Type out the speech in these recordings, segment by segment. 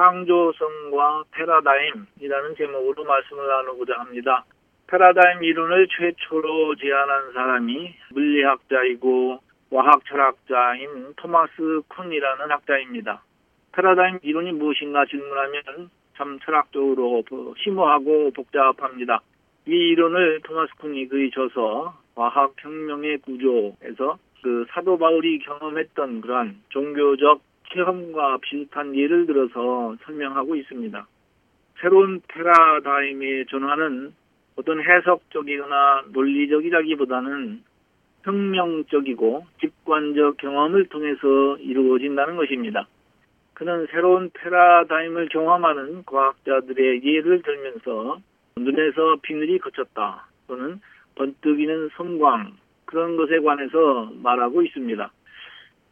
창조성과 패러다임이라는 제목으로 말씀을 나누고자 합니다. 패러다임 이론을 최초로 제안한 사람이 물리학자이고 와학 철학자인 토마스 쿤이라는 학자입니다. 패러다임 이론이 무엇인가 질문하면 참 철학적으로 심오하고 복잡합니다. 이 이론을 토마스 쿤이 그의 저서 과학혁명의 구조에서 그 사도 바울이 경험했던 그러한 종교적 체험과 비슷한 예를 들어서 설명하고 있습니다. 새로운 패러다임의 전환은 어떤 해석적이거나 논리적이라기보다는 혁명적이고 직관적 경험을 통해서 이루어진다는 것입니다. 그는 새로운 패러다임을 경험하는 과학자들의 예를 들면서 눈에서 비늘이 거쳤다 또는 번뜩이는 섬광 그런 것에 관해서 말하고 있습니다.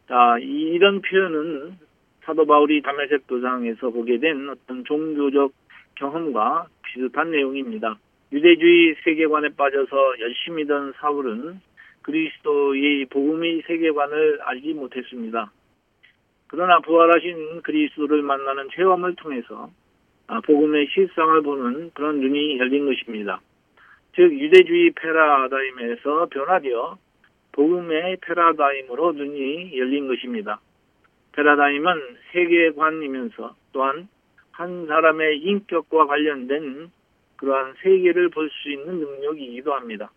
자, 이런 표현은 사도 바울이 담에색 도상에서 보게 된 어떤 종교적 경험과 비슷한 내용입니다. 유대주의 세계관에 빠져서 열심히던 사울은 그리스도의 복음의 세계관을 알지 못했습니다. 그러나 부활하신 그리스도를 만나는 체험을 통해서 아, 복음의 실상을 보는 그런 눈이 열린 것입니다. 즉 유대주의 패러다임에서 변화되어 복음의 패러다임으로 눈이 열린 것입니다. 패러다임은 세계관이면서 또한 한 사람의 인격과 관련된 그러한 세계를 볼 수 있는 능력이기도 합니다.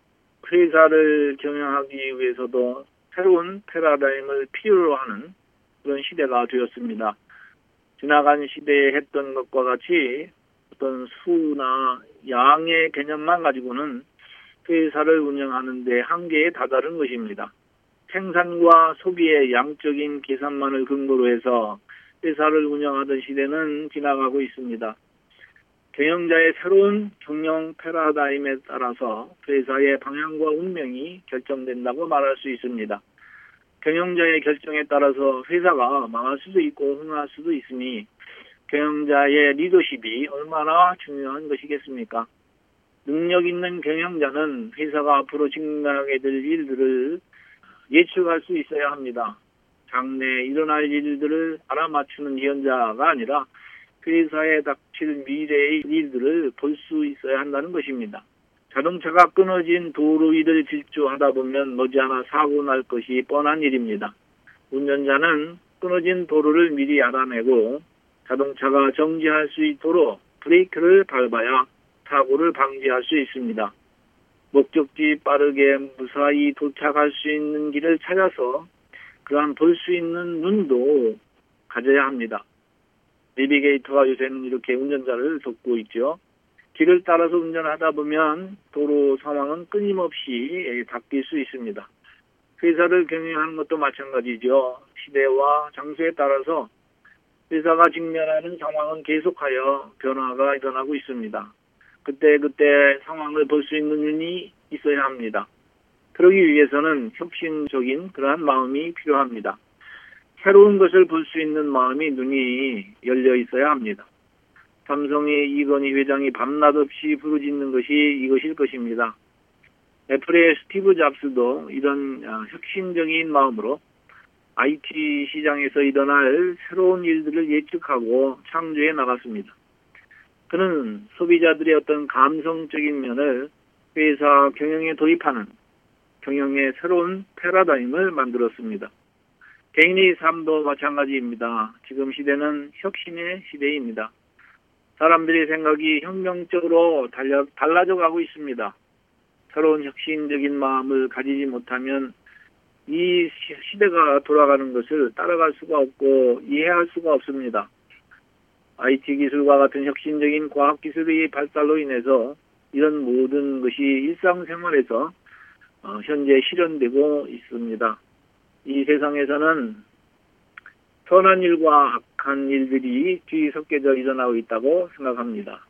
회사를 경영하기 위해서도 새로운 패러다임을 필요로 하는 그런 시대가 되었습니다. 지나간 시대에 했던 것과 같이 어떤 수나 양의 개념만 가지고는 회사를 운영하는데 한계에 다다른 것입니다. 생산과 소비의 양적인 계산만을 근거로 해서 회사를 운영하던 시대는 지나가고 있습니다. 경영자의 새로운 경영 패러다임에 따라서 회사의 방향과 운명이 결정된다고 말할 수 있습니다. 경영자의 결정에 따라서 회사가 망할 수도 있고 흥할 수도 있으니 경영자의 리더십이 얼마나 중요한 것이겠습니까? 능력 있는 경영자는 회사가 앞으로 직면하게 될 일들을 예측할 수 있어야 합니다. 장래에 일어날 일들을 알아맞추는 위원자가 아니라 회사에 닥칠 미래의 일들을 볼 수 있어야 한다는 것입니다. 자동차가 끊어진 도로 위를 질주하다 보면 머지않아 사고 날 것이 뻔한 일입니다. 운전자는 끊어진 도로를 미리 알아내고 자동차가 정지할 수 있도록 브레이크를 밟아야 사고를 방지할 수 있습니다. 목적지 빠르게 무사히 도착할 수 있는 길을 찾아서 그러한 볼 수 있는 눈도 가져야 합니다. 내비게이터가 요새는 이렇게 운전자를 돕고 있죠. 길을 따라서 운전하다 보면 도로 상황은 끊임없이 바뀔 수 있습니다. 회사를 경영하는 것도 마찬가지죠. 시대와 장소에 따라서 회사가 직면하는 상황은 계속하여 변화가 일어나고 있습니다. 그때 그때 상황을 볼 수 있는 눈이 있어야 합니다. 그러기 위해서는 혁신적인 그러한 마음이 필요합니다. 새로운 것을 볼 수 있는 마음이 눈이 열려 있어야 합니다. 삼성의 이건희 회장이 밤낮 없이 부르짖는 것이 이것일 것입니다. 애플의 스티브 잡스도 이런 아, 혁신적인 마음으로 IT 시장에서 일어날 새로운 일들을 예측하고 창조해 나갔습니다. 그는 소비자들의 어떤 감성적인 면을 회사 경영에 도입하는 경영의 새로운 패러다임을 만들었습니다. 개인의 삶도 마찬가지입니다. 지금 시대는 혁신의 시대입니다. 사람들의 생각이 혁명적으로 달려, 달라져 가고 있습니다. 새로운 혁신적인 마음을 가지지 못하면 이 시대가 돌아가는 것을 따라갈 수가 없고 이해할 수가 없습니다. IT 기술과 같은 혁신적인 과학 기술의 발달로 인해서 이런 모든 것이 일상생활에서 어, 현재 실현되고 있습니다. 이 세상에서는 선한 일과 악한 일들이 뒤섞여져 일어나고 있다고 생각합니다.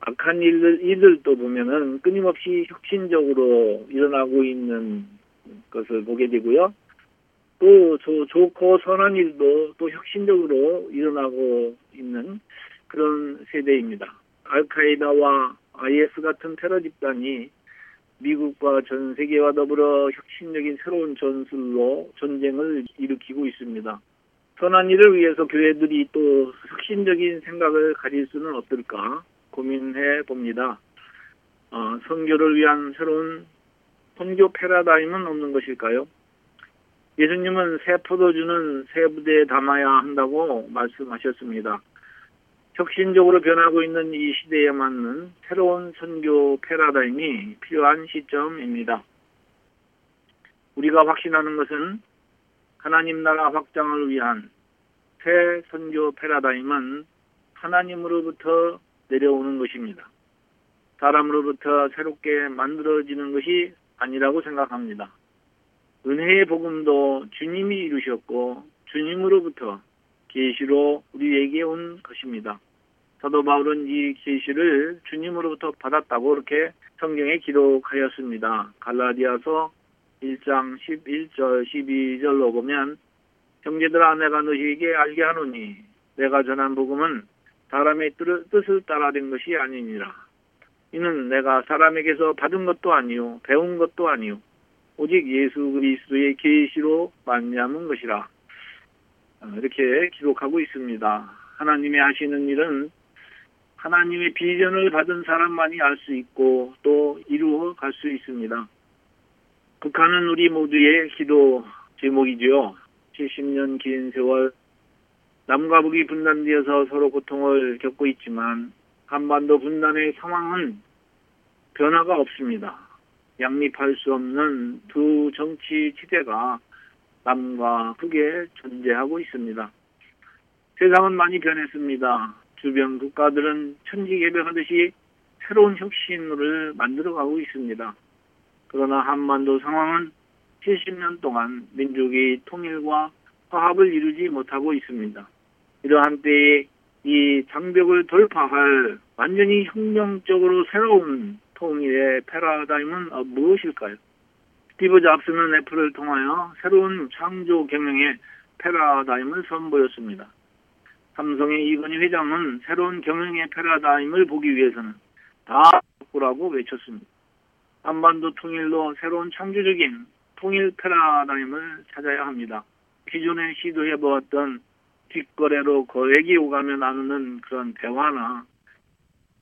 악한 일들, 일들도 보면은 끊임없이 혁신적으로 일어나고 있는 것을 보게 되고요. 또 저, 좋고 선한 일도 또 혁신적으로 일어나고 있는 그런 세대입니다. 알카에다와 IS 같은 테러 집단이 미국과 전 세계와 더불어 혁신적인 새로운 전술로 전쟁을 일으키고 있습니다. 선한 일을 위해서 교회들이 또 혁신적인 생각을 가질 수는 어떨까 고민해 봅니다. 어, 선교를 위한 새로운 선교 패러다임은 없는 것일까요? 예수님은 새 포도주는 새 부대에 담아야 한다고 말씀하셨습니다. 혁신적으로 변하고 있는 이 시대에 맞는 새로운 선교 패러다임이 필요한 시점입니다. 우리가 확신하는 것은 하나님 나라 확장을 위한 새 선교 패러다임은 하나님으로부터 내려오는 것입니다. 사람으로부터 새롭게 만들어지는 것이 아니라고 생각합니다. 은혜의 복음도 주님이 이루셨고 주님으로부터 계시로 우리에게 온 것입니다. 사도 바울은 이 계시를 주님으로부터 받았다고 이렇게 성경에 기록하였습니다. 갈라디아서 1장 11절 12절로 보면 형제들아 내가 너희에게 알게 하노니 내가 전한 복음은 사람의 뜻을 따라 된 것이 아니니라. 이는 내가 사람에게서 받은 것도 아니요 배운 것도 아니요 오직 예수 그리스도의 계시로 만냐은 것이라. 어, 이렇게 기록하고 있습니다. 하나님의 하시는 일은 하나님의 비전을 받은 사람만이 알 수 있고 또 이루어 갈 수 있습니다. 북한은 우리 모두의 기도 제목이지요. 70년 긴 세월 남과 북이 분단되어서 서로 고통을 겪고 있지만 한반도 분단의 상황은 변화가 없습니다. 양립할 수 없는 두 정치 지대가 남과 북에 존재하고 있습니다. 세상은 많이 변했습니다. 주변 국가들은 천지개벽하듯이 새로운 혁신을 만들어가고 있습니다. 그러나 한반도 상황은 70년 동안 민족의 통일과 화합을 이루지 못하고 있습니다. 이러한 때에 이 장벽을 돌파할 완전히 혁명적으로 새로운 통일의 패러다임은 무엇일까요? 스티브 잡스는 애플을 통하여 새로운 창조 경영의 패러다임을 선보였습니다. 삼성의 이건희 회장은 새로운 경영의 패러다임을 보기 위해서는 다 바꾸라고 외쳤습니다. 한반도 통일로 새로운 창조적인 통일 패러다임을 찾아야 합니다. 기존에 시도해보았던 뒷거래로 거액이 오가며 나누는 그런 대화나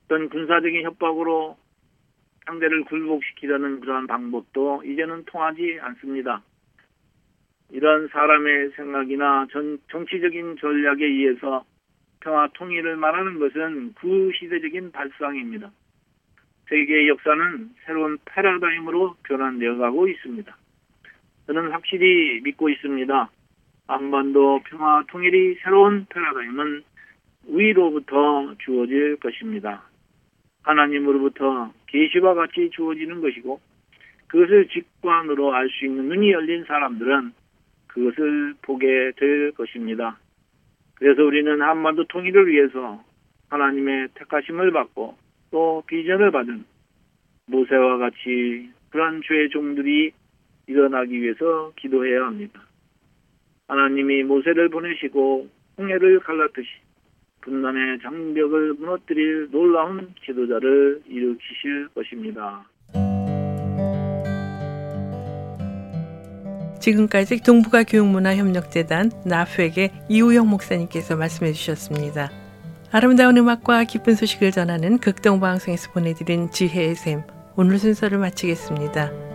어떤 군사적인 협박으로 상대를 굴복시키려는 그러한 방법도 이제는 통하지 않습니다. 이런 사람의 생각이나 전, 정치적인 전략에 의해서 평화 통일을 말하는 것은 구시대적인 발상입니다. 세계의 역사는 새로운 패러다임으로 변환되어 가고 있습니다. 저는 확실히 믿고 있습니다. 한반도 평화 통일이 새로운 패러다임은 위로부터 주어질 것입니다. 하나님으로부터 계시와 같이 주어지는 것이고 그것을 직관으로 알 수 있는 눈이 열린 사람들은 그것을 보게 될 것입니다. 그래서 우리는 한반도 통일을 위해서 하나님의 택하심을 받고 또 비전을 받은 모세와 같이 그러한 죄의 종들이 일어나기 위해서 기도해야 합니다. 하나님이 모세를 보내시고 홍해를 갈라듯이 분단의 장벽을 무너뜨릴 놀라운 지도자를 일으키실 것입니다. 지금까지 동북아 교육문화협력재단 나프에게 이우영 목사님께서 말씀해 주셨습니다. 아름다운 음악과 기쁜 소식을 전하는 극동방송에서 보내드린 지혜의 샘 오늘 순서를 마치겠습니다.